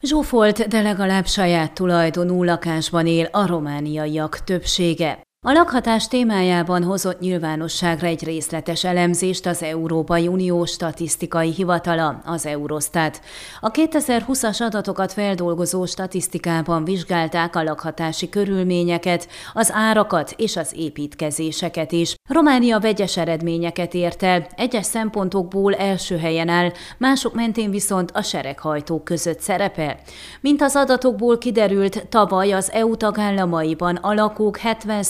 Zsúfolt, de legalább saját tulajdonú lakásban él a romániaiak többsége. A lakhatás témájában hozott nyilvánosságra egy részletes elemzést az Európai Unió statisztikai hivatala, az Eurostat. A 2020-as adatokat feldolgozó statisztikában vizsgálták a lakhatási körülményeket, az árakat és az építkezéseket is. Románia vegyes eredményeket ért el, egyes szempontokból első helyen áll, mások mentén viszont a sereghajtók között szerepel. Mint az adatokból kiderült, tavaly az EU tagállamaiban a lakók 70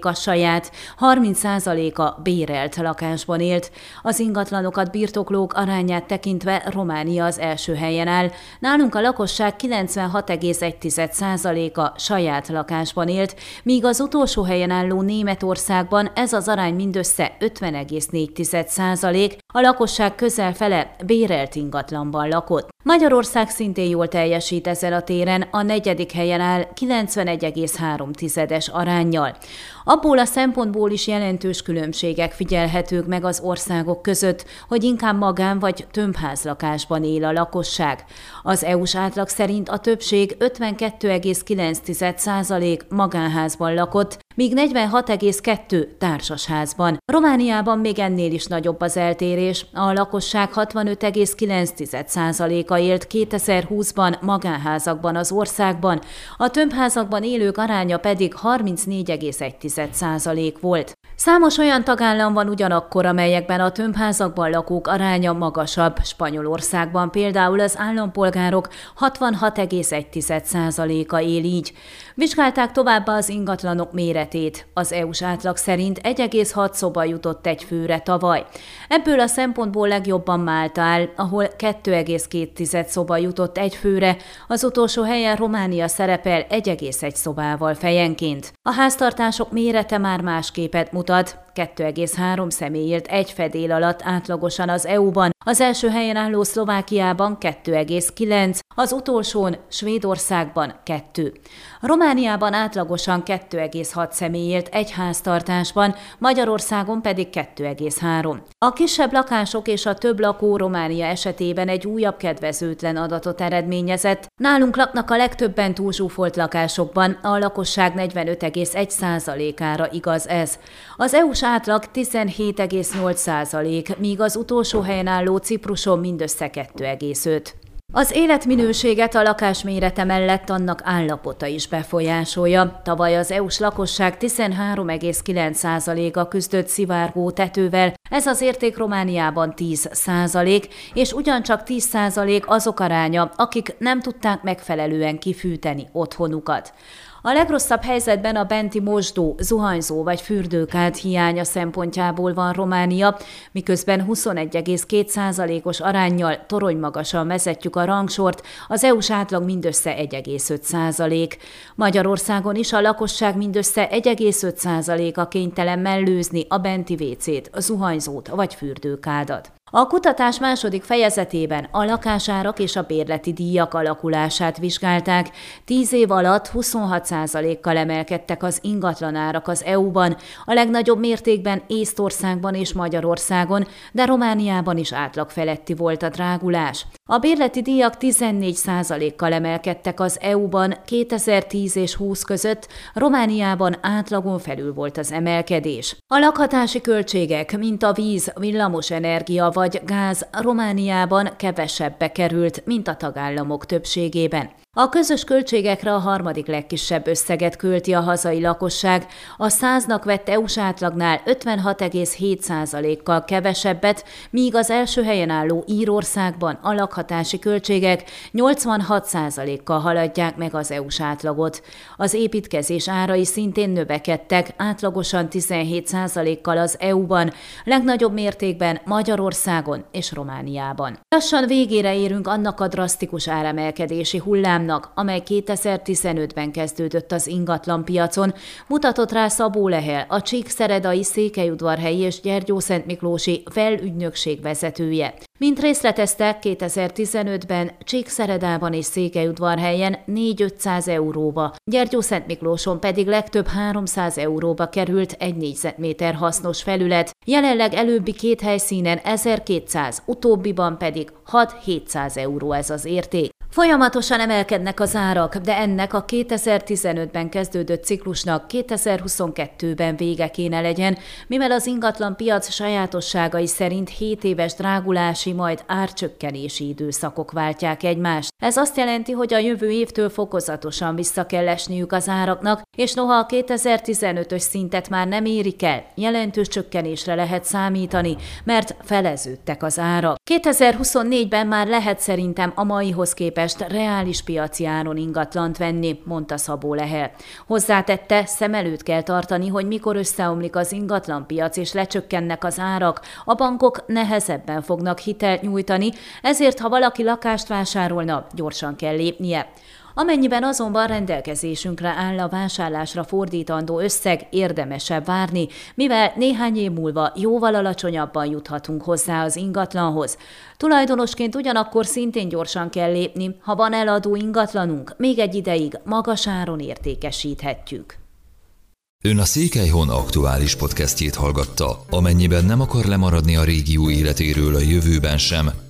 a saját, 30%-a bérelt lakásban élt. Az ingatlanokat birtoklók arányát tekintve Románia az első helyen áll. Nálunk a lakosság 96,1%-a saját lakásban élt, míg az utolsó helyen álló Németországban ez az arány mindössze 50,4%, a lakosság közel fele bérelt ingatlanban lakott. Magyarország szintén jól teljesít ezen a téren, a negyedik helyen áll 91,3-es arányjal. Abból a szempontból is jelentős különbségek figyelhetők meg az országok között, hogy inkább magán vagy tömbházlakásban él a lakosság. Az EU-s átlag szerint a többség 52,9% magánházban lakott, míg 46,2 társasházban. Romániában még ennél is nagyobb az eltérés. A lakosság 65,9%-a élt 2020-ban magánházakban az országban, a tömbházakban élők aránya pedig 34,1% volt. Számos olyan tagállam van ugyanakkor, amelyekben a tömbházakban lakók aránya magasabb. Spanyolországban például az állampolgárok 66,1%-a él így. Vizsgálták továbbá az ingatlanok méretét. Az EU-s átlag szerint 1,6 szoba jutott egy főre tavaly. Ebből a szempontból legjobban Málta áll, ahol 2,2 szoba jutott egy főre, az utolsó helyen Románia szerepel 1,1 szobával fejenként. A háztartások mérete már más képet mutat. 2,3 személy élt egy fedél alatt átlagosan az EU-ban, az első helyen álló Szlovákiában 2,9, az utolsón Svédországban 2. Romániában átlagosan 2,6 személy élt egy háztartásban, Magyarországon pedig 2,3. A kisebb lakások és a több lakó Románia esetében egy újabb kedvezőtlen adatot eredményezett. Nálunk laknak a legtöbben túlzsúfolt lakásokban, a lakosság 45,1%-ára igaz ez. Az EU-s átlag 17,8%, míg az utolsó helyen álló Cipruson mindössze 2,5. Az életminőséget a lakás mérete mellett annak állapota is befolyásolja. Tavaly az EU-s lakosság 13,9%-a küzdött szivárgó tetővel, ez az érték Romániában 10%, és ugyancsak 10% azok aránya, akik nem tudták megfelelően kifűteni otthonukat. A legrosszabb helyzetben a benti mosdó, zuhanyzó vagy fürdőkád hiánya szempontjából van Románia, miközben 21,2%-os arányjal torony magasan vezetjük a rangsort, az EU-s átlag mindössze 1,5%. Magyarországon is a lakosság mindössze 1,5%-a kénytelen mellőzni a benti vécét, zuhanyzót vagy fürdőkádat. A kutatás második fejezetében a lakásárak és a bérleti díjak alakulását vizsgálták. Tíz év alatt 26%-kal emelkedtek az ingatlanárak az EU-ban, a legnagyobb mértékben Észtországban és Magyarországon, de Romániában is átlag feletti volt a drágulás. A bérleti díjak 14%-kal emelkedtek az EU-ban 2010 és 20 között, Romániában átlagon felül volt az emelkedés. A lakhatási költségek, mint a víz, villamos energia vagy gáz Romániában kevesebbe került, mint a tagállamok többségében. A közös költségekre a harmadik legkisebb összeget költi a hazai lakosság, a száznak vett EU-s átlagnál 56,7%-kal kevesebbet, míg az első helyen álló Írországban a lakhatási költségek 86%-kal haladják meg az EU-s átlagot. Az építkezés árai szintén növekedtek, átlagosan 17%-kal az EU-ban, legnagyobb mértékben Magyarországon és Romániában. Lassan végére érünk annak a drasztikus áremelkedési hullám, hullámnak, amely 2015-ben kezdődött az ingatlan piacon, mutatott rá Szabó Lehel, a Csíkszeredai Székelyudvarhelyi és Gyergyószent Miklósi felügynökség vezetője. Mint részletezte, 2015-ben Csíkszeredában és Székelyudvarhelyen 4-500 euróba, Gyergyószent Miklóson pedig legtöbb 300 euróba került egy négyzetméter hasznos felület, jelenleg előbbi két helyszínen 1200, utóbbiban pedig 6-700 euró ez az érték. Folyamatosan emelkednek az árak, de ennek a 2015-ben kezdődött ciklusnak 2022-ben vége kéne legyen, mivel az ingatlan piac sajátosságai szerint 7 éves drágulási, majd árcsökkenési időszakok váltják egymást. Ez azt jelenti, hogy a jövő évtől fokozatosan vissza kell esniük az áraknak, és noha a 2015-ös szintet már nem érik el, jelentős csökkenésre lehet számítani, mert feleződtek az árak. 2024-ben már lehet szerintem a maihoz képest képest reális piaci áron ingatlant venni, mondta Szabó Lehel. Hozzátette, szem előtt kell tartani, hogy mikor összeomlik az ingatlanpiac és lecsökkennek az árak, a bankok nehezebben fognak hitelt nyújtani, ezért ha valaki lakást vásárolna, gyorsan kell lépnie. Amennyiben azonban rendelkezésünkre áll a vásárlásra fordítandó összeg, érdemesebb várni, mivel néhány év múlva jóval alacsonyabban juthatunk hozzá az ingatlanhoz. Tulajdonosként ugyanakkor szintén gyorsan kell lépni, ha van eladó ingatlanunk, még egy ideig magas áron értékesíthetjük. Ön a Székelyhon aktuális podcastjét hallgatta. Amennyiben nem akar lemaradni a régió életéről a jövőben sem,